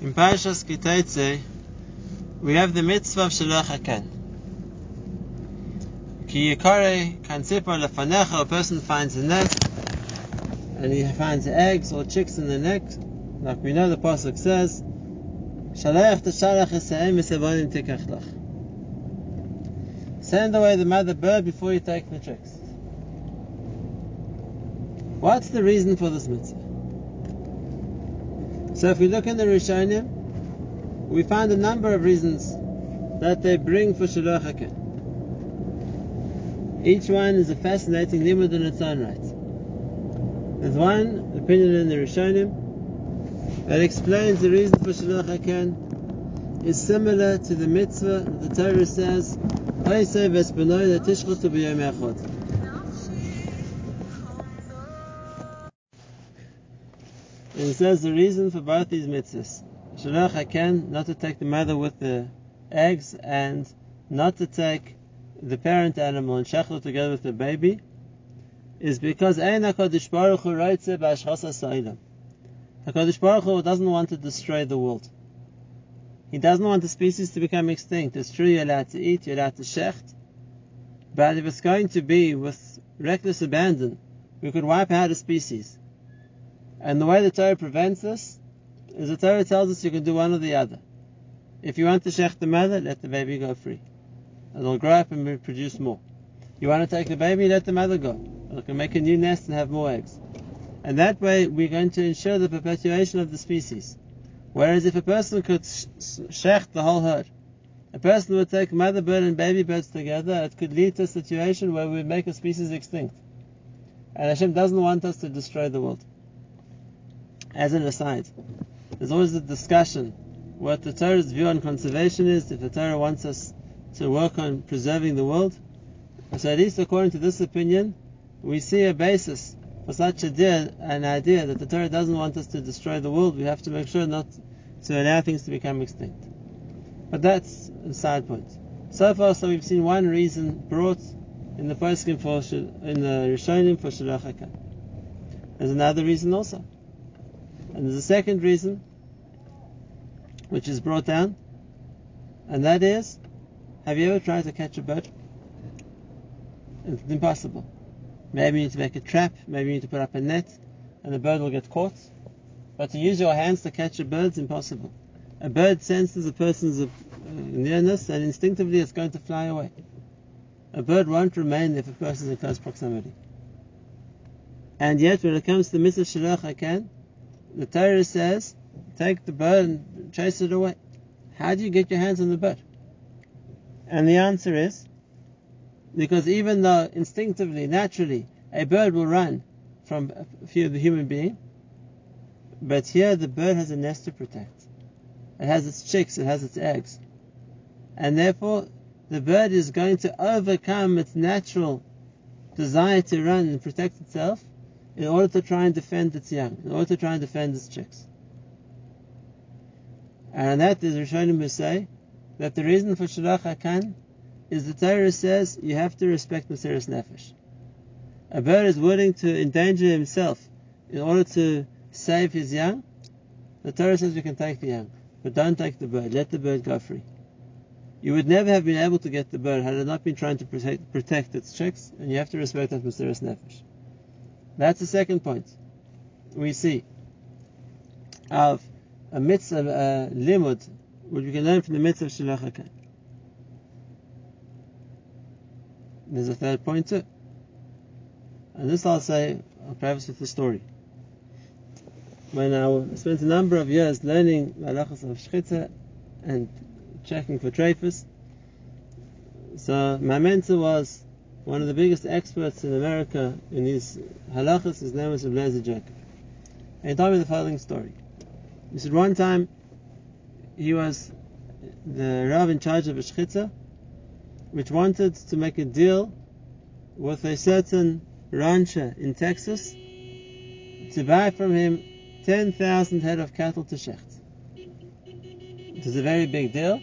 In Parashas Ki Tetze, we have the mitzvah of Shalach Haken. Ki yikare kan tzipor lefanecha, a person finds a nest, and he finds eggs or chicks in the nest. like we know the Pasuk says, Shalach t'shalach esaim esevonim tikach lach. Send away the mother bird before you take the chicks. What's the reason for this mitzvah? So if we look in the Rishonim, we find a number of reasons that they bring for Shalach Haken. Each one is a fascinating limud in its own right. There's one opinion in the Rishonim that explains the reason for Shalach Haken is similar to the mitzvah that the Torah says, It says the reason for both these mitzvahs, Shalach Haken, not to take the mother with the eggs and not to take the parent animal and shechel together with the baby, is because Ein HaKadosh Baruch Hu Reitze B'Ashchasa Sa'ilam. HaKadosh Baruch Hu doesn't want to destroy the world. He doesn't want the species to become extinct. It's true you're allowed to eat, you're allowed to shecht, but if it's going to be with reckless abandon, we could wipe out a species. And the way the Torah prevents this is the Torah tells us you can do one or the other. If you want to shech the mother, let the baby go free. It'll grow up and produce more. You want to take the baby, let the mother go. It can make a new nest and have more eggs. And that way we're going to ensure the perpetuation of the species. Whereas if a person could shech the whole herd, a person would take mother bird and baby birds together, it could lead to a situation where we would make a species extinct. And Hashem doesn't want us to destroy the world. As an aside, there's always a discussion what the Torah's view on conservation is, if the Torah wants us to work on preserving the world. So at least according to this opinion, we see a basis for such a deal, an idea that the Torah doesn't want us to destroy the world. We have to make sure not to allow things to become extinct. But that's a side point. So far, so we've seen one reason brought in the poskim for in the Rishonim for Shalach. There's another reason also. And there's a second reason, which is brought down, and that is, have you ever tried to catch a bird? It's impossible. Maybe you need to make a trap, maybe you need to put up a net, and the bird will get caught. But to use your hands to catch a bird is impossible. A bird senses a person's uh, nearness, and instinctively it's going to fly away. A bird won't remain if a person is in close proximity. And yet, when it comes to mitzvah shalach hakan, the Torah says, take the bird and chase it away. How do you get your hands on the bird? And the answer is, because even though instinctively, naturally, a bird will run from a fear of the human being, but here the bird has a nest to protect. It has its chicks, it has its eggs. And therefore, the bird is going to overcome its natural desire to run and protect itself in order to try and defend its young, in order to try and defend its chicks. And that is Rishonim who say that the reason for Shalach Hakan is the Torah says you have to respect Mesiris Nefesh. A bird is willing to endanger himself in order to save his young. The Torah says you can take the young, but don't take the bird. Let the bird go free. You would never have been able to get the bird had it not been trying to protect, protect its chicks, and you have to respect that Mesiris Nefesh. That's the second point. We see of a mitzvah, a limud, which we can learn from the mitzvah of Shalach There's a third point too. And this I'll say, I'll preface with the story. When I spent a number of years learning halachas of shchita and checking for treifus, so my mentor was one of the biggest experts in America in these halachas. His name was Ablezer Jacob. And he told me the following story. He said one time he was the Rav in charge of a shchita, which wanted to make a deal with a certain rancher in Texas to buy from him 10,000 head of cattle to shecht. It was a very big deal.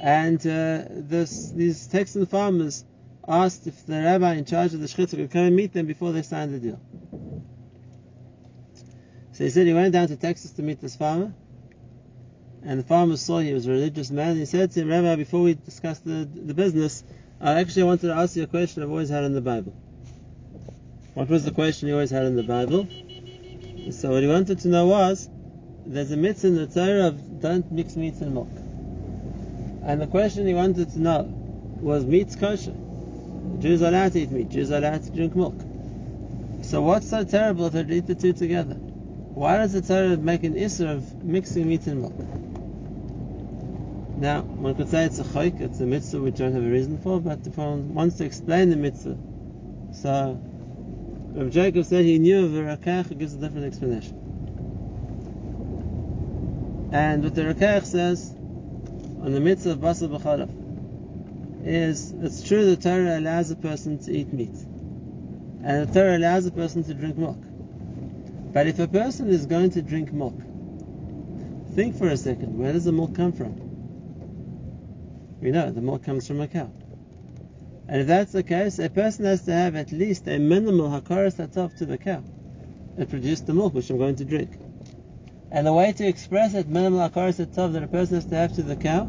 And uh, this, these Texan farmers asked if the rabbi in charge of the shechita could come and meet them before they signed the deal. So he said he went down to Texas to meet this farmer, and the farmer saw he was a religious man. He said to him, Rabbi, before we discuss the, the business, I actually wanted to ask you a question I've always had in the Bible. What was the question he always had in the Bible? So what he wanted to know was, there's a mitzvah in the Torah of don't mix meat and milk. And the question he wanted to know was meat's kosher. Jews are allowed to eat meat, Jews are allowed to drink milk. So what's so terrible to eat the two together? Why does the Torah make an issur of mixing meat and milk? Now, one could say it's a chayk, it's a mitzvah which don't have a reason for, but if one wants to explain the mitzvah, so Rav Jacob said he knew of a Rokeach, gives a different explanation. And what the Rokeach says on the mitzvah of basar b'chalav is, it's true the Torah allows a person to eat meat, and the Torah allows a person to drink milk. But if a person is going to drink milk, think for a second, where does the milk come from? We know the milk comes from a cow. And if that's the case, a person has to have at least a minimal hakaras hatov to the cow that produced the milk which I'm going to drink. And the way to express that minimal hakaras hatov that a person has to have to the cow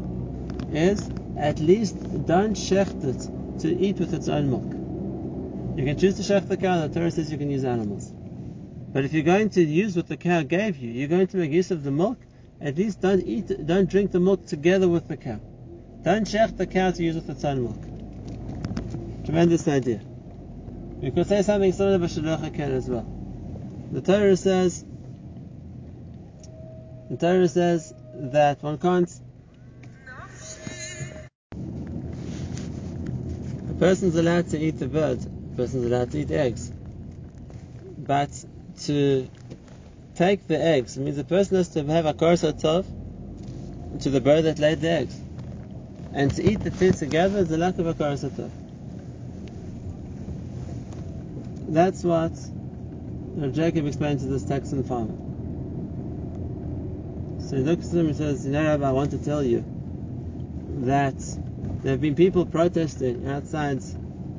is at least don't shecht it to eat with its own milk. You can choose to shecht the cow, the Torah says you can use animals. But if you're going to use what the cow gave you, you're going to make use of the milk, at least don't eat, don't drink the milk together with the cow. Don't shech the cow to use with its own milk. Tremendous idea. We could say something similar to Shalocha as well. The Torah says, the Torah says that one can't. Person's allowed to eat the bird. A person's allowed to eat eggs. But to take the eggs means the person has to have a korsa to the bird that laid the eggs. And to eat the two together is the lack of a korsa That's what Jacob explained to this Texan farmer. So he looks at him and says, You know, Rabbi, I want to tell you that there have been people protesting outside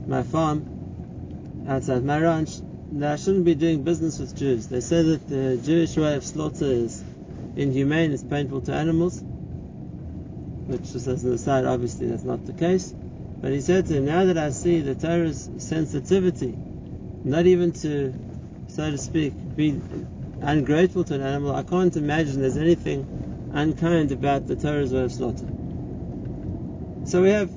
my farm, outside my ranch, that I shouldn't be doing business with Jews. They say that the Jewish way of slaughter is inhumane, it's painful to animals. Which, just as an aside, obviously that's not the case. But he said to him, now that I see the Torah's sensitivity, not even to, so to speak, be ungrateful to an animal, I can't imagine there's anything unkind about the Torah's way of slaughter. So we have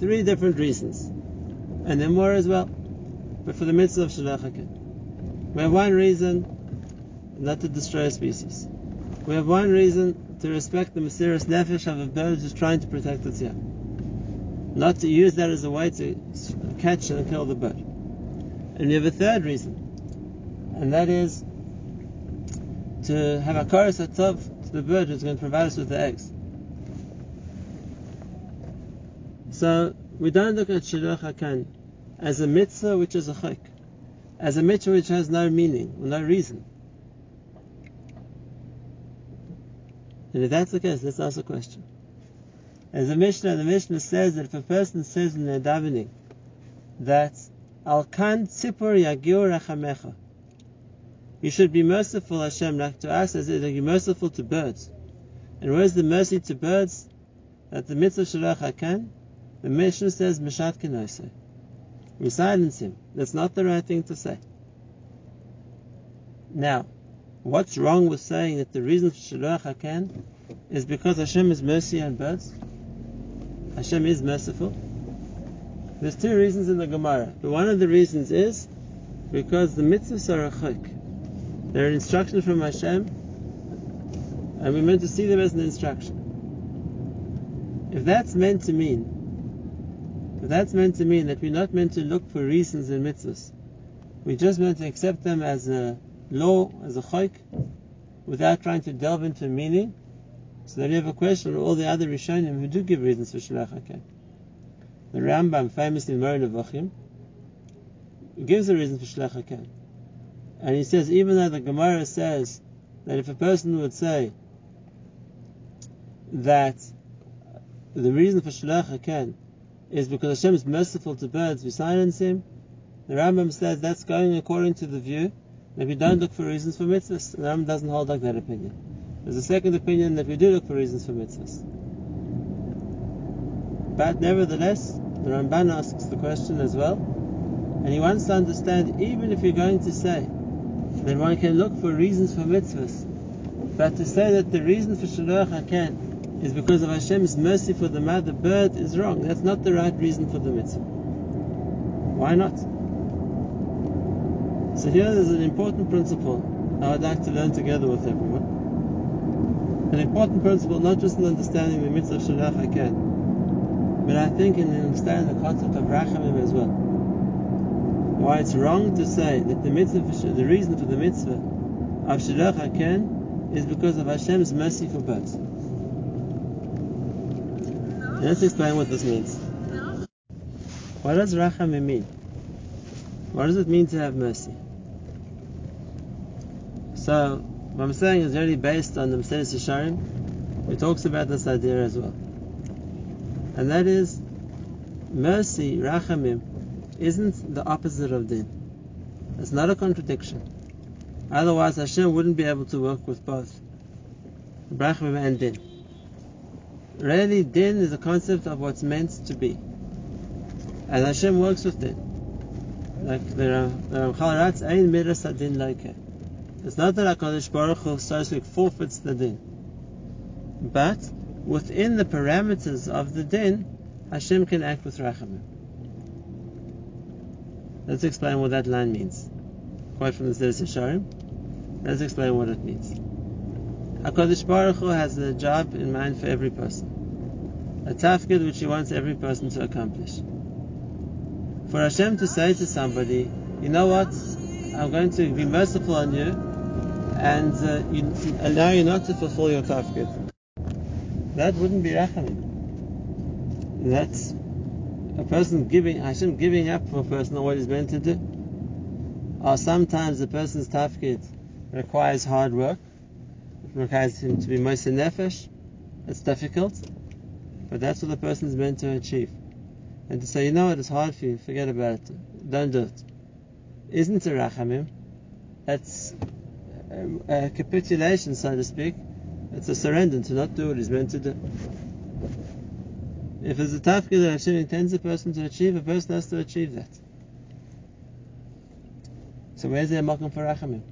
three different reasons, and then more as well but for the mitzvah of Shalach We have one reason not to destroy a species. We have one reason to respect the mesiras nefesh of a bird who's trying to protect its young. Not to use that as a way to catch and kill the bird. And we have a third reason, and that is to have a hakaras hatov to the bird who's going to provide us with the eggs. So we don't look at Shiluch HaKan as a mitzvah which is a chayk, as a mitzvah which has no meaning or no reason. And if that's the case, let's ask a question. As a Mishnah, the Mishnah says that if a person says in their davening that Al kan tzipur yagiur rachamecha, you should be merciful, Hashem, like to us as you're merciful to birds. And where's the mercy to birds? That the mitzvah shalach hakan, the Mishnah says mishat kenoseh. We silence him. That's not the right thing to say. Now, what's wrong with saying that the reason for Shiluach HaKan is because Hashem is mercy on birds? Hashem is merciful. There's two reasons in the Gemara. But one of the reasons is because the mitzvahs are a chok. They're an instruction from Hashem, and we're meant to see them as an instruction. If that's meant to mean that's meant to mean that we're not meant to look for reasons in mitzvahs. We're just meant to accept them as a law, as a chayk, without trying to delve into meaning. So then you have a question of all the other Rishonim who do give reasons for Shalach HaKen. The Rambam, famously in Moreh Nevuchim, gives a reason for Shalach HaKen. And he says, even though the Gemara says that if a person would say that the reason for Shalach HaKen is because Hashem is merciful to birds, we silence Him. The Rambam says that's going according to the view that we don't look for reasons for mitzvahs. The Rambam doesn't hold like that opinion. There's a second opinion that we do look for reasons for mitzvahs. But nevertheless, the Ramban asks the question as well, and he wants to understand even if you're going to say that one can look for reasons for mitzvahs, but to say that the reason for Shiluach Haken is because of Hashem's mercy for the mother bird is wrong. That's not the right reason for the mitzvah. Why not? So here there's an important principle I would like to learn together with everyone. An important principle not just in understanding the mitzvah of Shiluach Haken, but I think in understanding the concept of Rachamim as well. Why it's wrong to say that the mitzvah, the reason for the mitzvah of Shiluach Haken is because of Hashem's mercy for birds. Let's explain what this means. What does rachamim mean? What does it mean to have mercy? So, what I'm saying is really based on the Mesillas Yesharim, who talks about this idea as well. And that is, mercy, rachamim, isn't the opposite of din. It's not a contradiction. Otherwise, Hashem wouldn't be able to work with both Brachim and Din. Really, Din is a concept of what's meant to be. And Hashem works with Din. Like the Ramchal writes, Ein miras Din like It's not that HaKadosh Baruch Hu, so to speak, forfeits the Din. But, within the parameters of the Din, Hashem can act with Rachamim. Let's explain what that line means. Quote from the Zeres Yesharim. Let's explain what it means. HaKadosh Baruch Hu has a job in mind for every person. A tafkid which he wants every person to accomplish. For Hashem to say to somebody, you know what, I'm going to be merciful on you, and uh, you, allow you not to fulfill your tafkid. That wouldn't be rachamim. That's a person giving, Hashem giving up for a person on what he's meant to do. Or sometimes a person's tafkid requires hard work. It requires him to be moser nefesh. It's difficult, but that's what the person is meant to achieve. And to say, you know what, it's hard for you, forget about it, don't do it. Isn't a rachamim. It's a, capitulation, so to speak. It's a surrender to not do what he's meant to do. If there's a tafkid that Hashem intends a person to achieve, a person has to achieve that. So where's the makom for rachamim?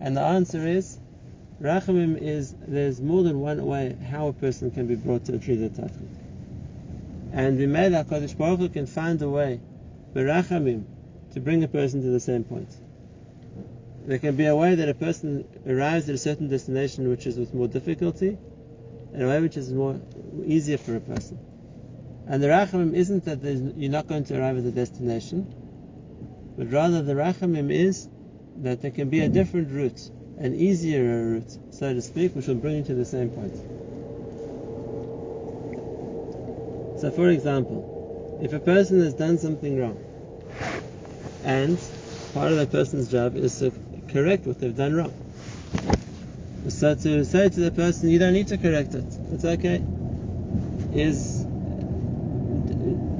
And the answer is, Rachamim is, there's more than one way how a person can be brought to achieve the tafkid. And we made HaKadosh Baruch Hu can find a way, Rachamim, to bring a person to the same point. There can be a way that a person arrives at a certain destination which is with more difficulty, and a way which is more easier for a person. And the Rachamim isn't that you're not going to arrive at the destination, but rather the Rachamim is that there can be a different route, an easier route, so to speak, which will bring you to the same point. So, for example, if a person has done something wrong, and part of that person's job is to correct what they've done wrong. So to say to the person, you don't need to correct it, it's okay, is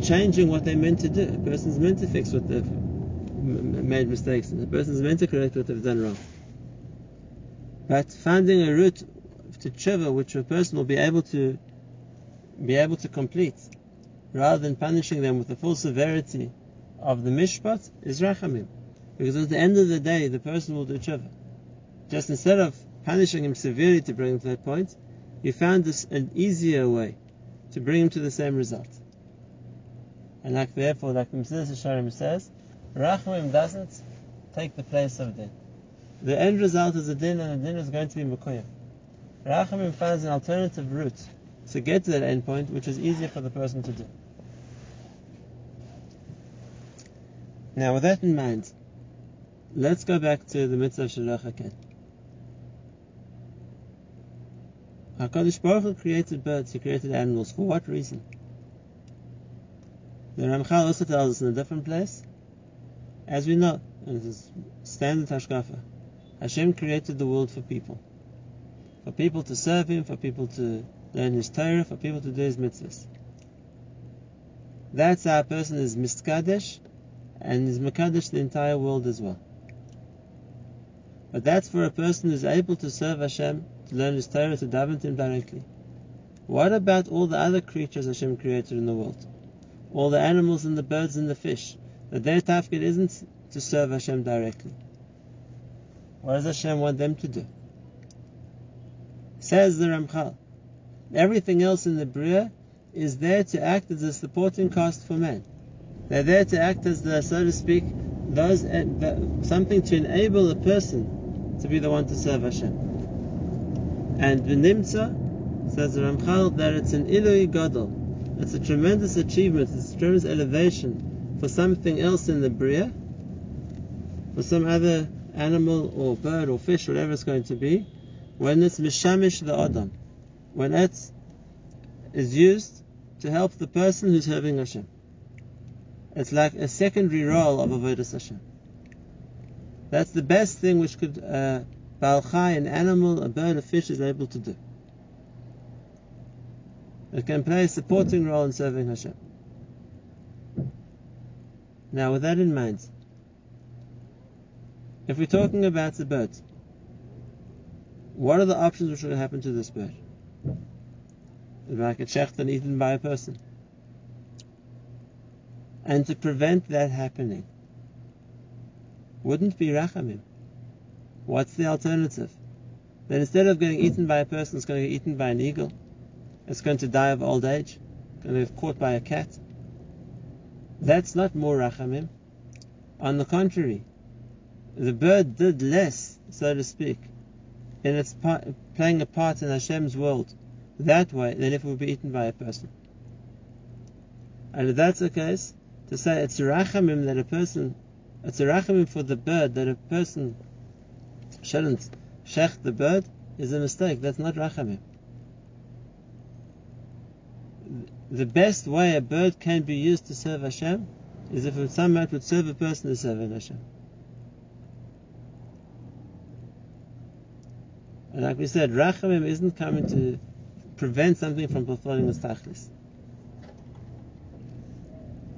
changing what they're meant to do. A person's meant to fix what they've made mistakes, and the person is meant to correct what they've done wrong. But finding a route to tshuva which a person will be able to be able to complete, rather than punishing them with the full severity of the mishpat, is rachamim. Because at the end of the day, the person will do tshuva. Just instead of punishing him severely to bring him to that point, you found this an easier way to bring him to the same result. And like therefore, like the Mesillas says, Rachamim doesn't take the place of din. The end result is a din, and the din is going to be mekuyam. Rachamim finds an alternative route to get to that end point, which is easier for the person to do. Now, with that in mind, let's go back to the mitzvah of Shiluach Haken. HaKadosh Baruch Hu created birds, He created animals. For what reason? The Ramchal also tells us in a different place as we know, and it is standard Hashkafa, Hashem created the world for people. For people to serve Him, for people to learn His Torah, for people to do His mitzvahs. That's how a person is miskadesh, and is makadesh the entire world as well. But that's for a person who's able to serve Hashem, to learn His Torah, to daven to Him directly. What about all the other creatures Hashem created in the world? All the animals and the birds and the fish. That their tafkid isn't to serve Hashem directly. What does Hashem want them to do? Says the Ramchal. Everything else in the Bria is there to act as a supporting cast for man. They're there to act as the, so to speak, those eh, the, something to enable a person to be the one to serve Hashem. And v'nimtza says the Ramchal that it's an ilui gadol. It's a tremendous achievement. It's a tremendous elevation for something else in the bria, for some other animal or bird or fish, whatever it's going to be, when it's mishamish the adam, when it is used to help the person who's serving Hashem. It's like a secondary role of avodas Hashem. That's the best thing which could uh, Balchai, an animal, a bird, a fish is able to do. It can play a supporting role in serving Hashem. Now, with that in mind, if we're talking about the bird, what are the options which will happen to this bird? Might get shecht and eaten by a person. And to prevent that happening, wouldn't be rachamim. What's the alternative? That instead of getting eaten by a person, it's going to get eaten by an eagle. It's going to die of old age. Going to get caught by a cat. That's not more rachamim. On the contrary, the bird did less, so to speak, in its part, playing a part in Hashem's world that way than if it would be eaten by a person. And if that's the case, to say it's rachamim that a person, it's rachamim for the bird that a person shouldn't shech the bird is a mistake. That's not rachamim. The best way a bird can be used to serve Hashem is if it somehow would serve a person who's serving Hashem. And like we said, rachamim isn't coming to prevent something from fulfilling its tachlis.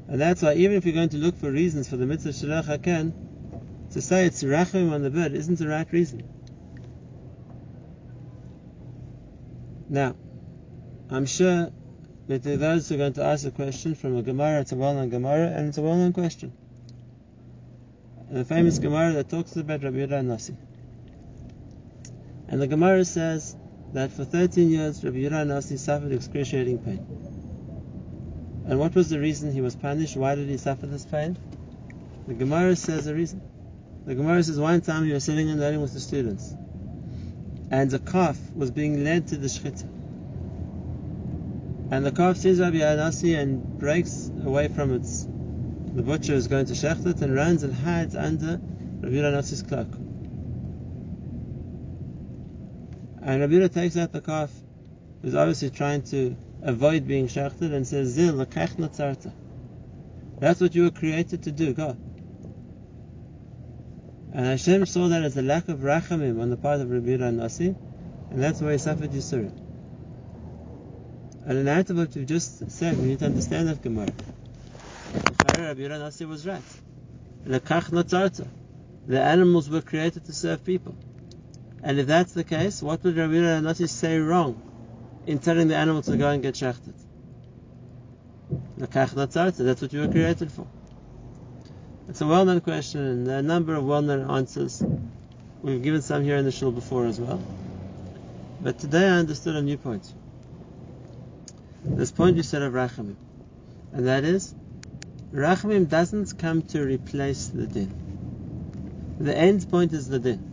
And that's why even if you're going to look for reasons for the mitzvah shalach haken, to say it's rachamim on the bird isn't the right reason. Now, I'm sure that there are those who are going to ask a question from a Gemara, it's a well-known Gemara, and it's a well-known question. And the famous Gemara that talks about Rabbi Yehuda Nasi. And the Gemara says that for 13 years Rabbi Yehuda Nasi suffered excruciating pain. And what was the reason he was punished? Why did he suffer this pain? The Gemara says the reason. The Gemara says one time he was sitting and learning with the students, and a calf was being led to the shechita. And the calf sees Rabbi Nasi and breaks away from its. The butcher is going to shecht it and runs and hides under Rabbi Nasi's cloak. And Rabbi takes out the calf, who's obviously trying to avoid being shechted, and says, Zil, natzarta. That's what you were created to do, go. And Hashem saw that as a lack of rachamim on the part of Rabbi Nasi, and that's why he suffered Yisurim. And in light of what we've just said, we need to understand that Gemara. Rabbi Nasi was right. The animals were created to serve people. And if that's the case, what would Rabbi Nasi say wrong in telling the animal to go and get shechted? That's what you were created for. It's a well-known question and a number of well-known answers. We've given some here in the shul before as well. But today I understood a new point. This point you said of Rachamim. And that is, Rachamim doesn't come to replace the din. The end point is the din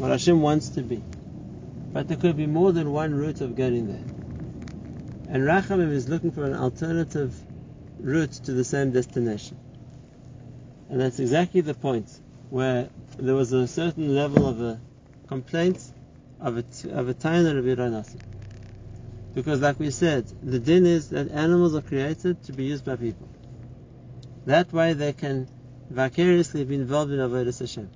what Hashem wants to be. But there could be more than one route of getting there. And Rachamim is looking for an alternative route to the same destination. And that's exactly the point where there was a certain level of a complaint of a, of a of Nasi. Because like we said, the din is that animals are created to be used by people. That way they can vicariously be involved in Avodah Hashem.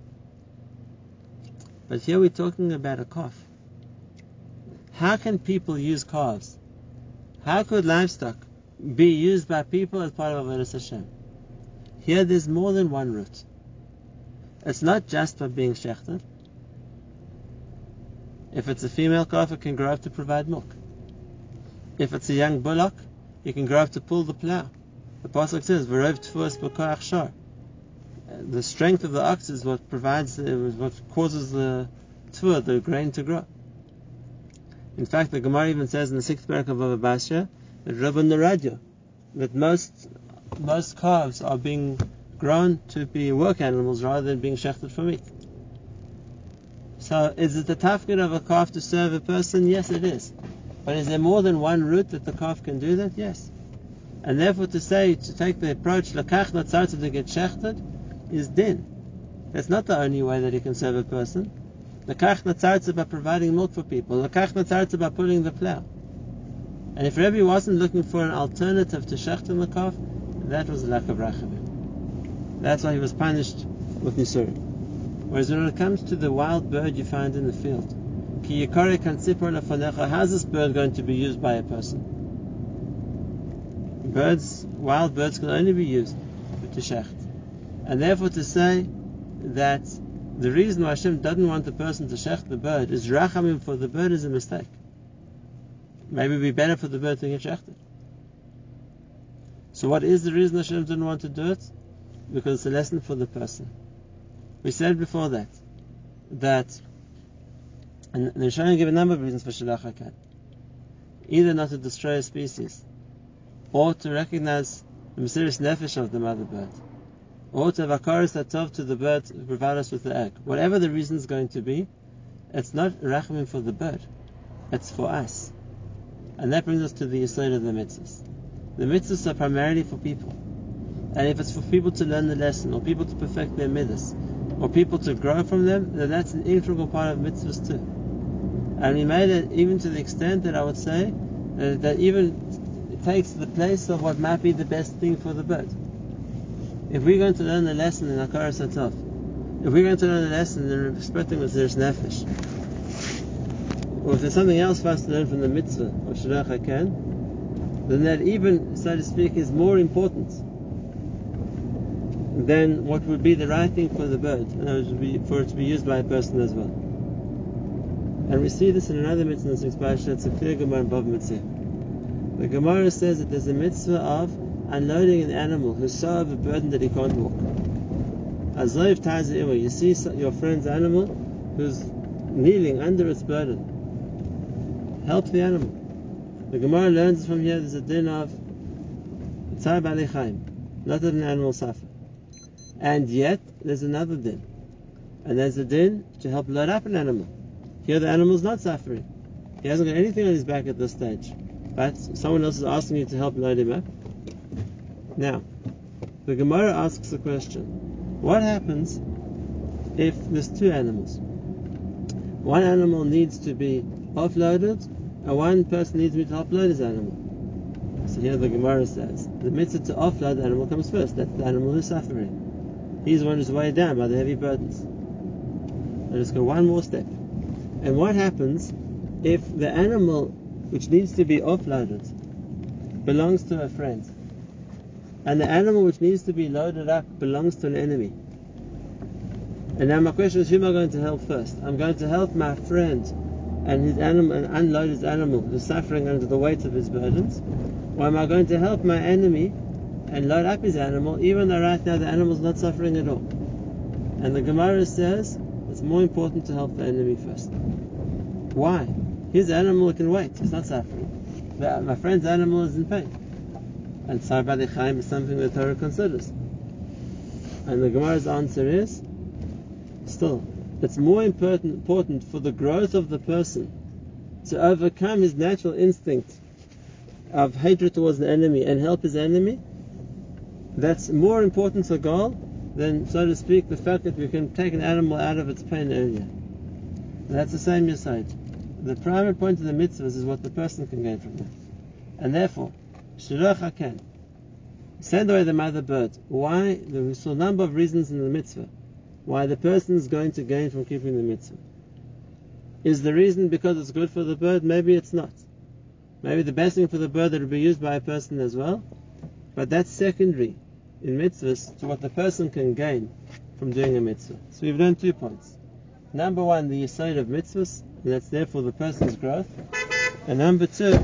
But here we're talking about a calf. How can people use calves? How could livestock be used by people as part of Avodah Hashem? Here there's more than one route. It's not just by being shechted. If it's a female calf, it can grow up to provide milk. If it's a young bullock, it can grow up to pull the plow. The pasuk says, "V'rov tfuas b'koach shar." The strength of the ox is what provides, what causes the tfuah, the grain, to grow. In fact, the Gemara even says in the sixth parak of Basra that Rabban Naradya, that most most calves are being grown to be work animals rather than being shechted for meat. So, is it the tafkid of a calf to serve a person? Yes, it is. But is there more than one route that the calf can do that? Yes. And therefore, to say to take the approach lakach natzarta to get shechted is din. That's not the only way that he can serve a person. The Lakach natzarta by providing milk for people. The Lakach natzarta by pulling the plow. And if Rebbe wasn't looking for an alternative to the calf, that was a lack of rachamim. That's why he was punished with yisurim. Whereas when it comes to the wild bird you find in the field, how's this bird going to be used by a person? Birds, wild birds can only be used to shecht. And therefore to say that the reason why Hashem doesn't want the person to shecht the bird is rachamim for the bird is a mistake. Maybe it would be better for the bird to get shechted. So what is the reason Hashem didn't want to do it? Because it's a lesson for the person. We said before that, that, and the Rishonim give a number of reasons for Shalach HaKan. Either not to destroy a species, or to recognize the mesiras nefesh of the mother bird, or to have hakaras hatov to the bird to provide us with the egg. Whatever the reason is going to be, it's not rachamim for the bird, it's for us. And that brings us to the yisod of the mitzvahs. The mitzvahs are primarily for people. And if it's for people to learn the lesson, or people to perfect their mitzvahs, or people to grow from them, then that's an integral part of mitzvahs too. And we made it even to the extent that I would say uh, that even takes the place of what might be the best thing for the bird. If we're going to learn the lesson in hakaras hatov, if we're going to learn the lesson in respecting Mesiris Nefesh, or if there's something else for us to learn from the mitzvah of Shalach HaKan, then that even, so to speak, is more important than what would be the right thing for the bird, and for it to be used by a person as well. And we see this in another mitzvah in this parasha, it's a clear Gemara Bava Metzia. The Gemara says that there's a mitzvah of unloading an animal who's so overburdened that he can't walk. Azoiv Tazi you see your friend's animal who's kneeling under its burden. Help the animal. The Gemara learns from here there's a din of Tzar not that an animal suffer. And yet, there's another din. And there's a din to help load up an animal. Here the animal's not suffering. He hasn't got anything on his back at this stage. But someone else is asking you to help load him up. Now, the Gemara asks a question. What happens if there's two animals? One animal needs to be offloaded, and one person needs me to help load his animal. So here the Gemara says, the mitzvah to offload the animal comes first. That's the animal who's suffering. He's the one who's weighed down by the heavy burdens. Let us go one more step. And what happens if the animal which needs to be offloaded belongs to a friend? And the animal which needs to be loaded up belongs to an enemy. And now my question is, who am I going to help first? I'm going to help my friend and his animal and unload his animal who's suffering under the weight of his burdens, or am I going to help my enemy and load up his animal, even though right now the animal's not suffering at all. And the Gemara says it's more important to help the enemy first. Why? His animal can wait, it's not suffering. My friend's animal is in pain. And Tzaar Baalei Chaim is something the Torah considers. And the Gemara's answer is still, it's more important, important for the growth of the person to overcome his natural instinct of hatred towards the enemy and help his enemy that's more important to goal than, so to speak, the fact that we can take an animal out of its pain earlier. That's the same aside. The primary point of the mitzvahs is what the person can gain from that. And therefore, send away the mother bird. Why? There's a number of reasons in the mitzvah why the person is going to gain from keeping the mitzvah. Is the reason because it's good for the bird? Maybe it's not. Maybe the best thing for the bird that will be used by a person as well. But that's secondary in mitzvahs to what the person can gain from doing a mitzvah. So we've learned two points. Number one, the side of mitzvahs, and that's there for the person's growth. And number two,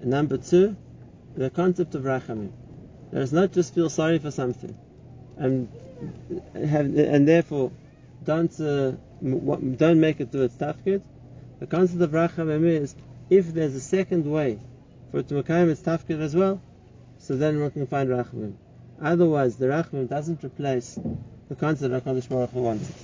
and number two, the concept of rachamim. That is not just feel sorry for something, and have, and therefore don't uh, don't make it do its tafkid. The concept of rachamim is if there's a second way for it to make its tafkid as well, so then one can find rachamim. Otherwise, the rachamim doesn't replace the concept that Hakadosh Baruch Hu wanted.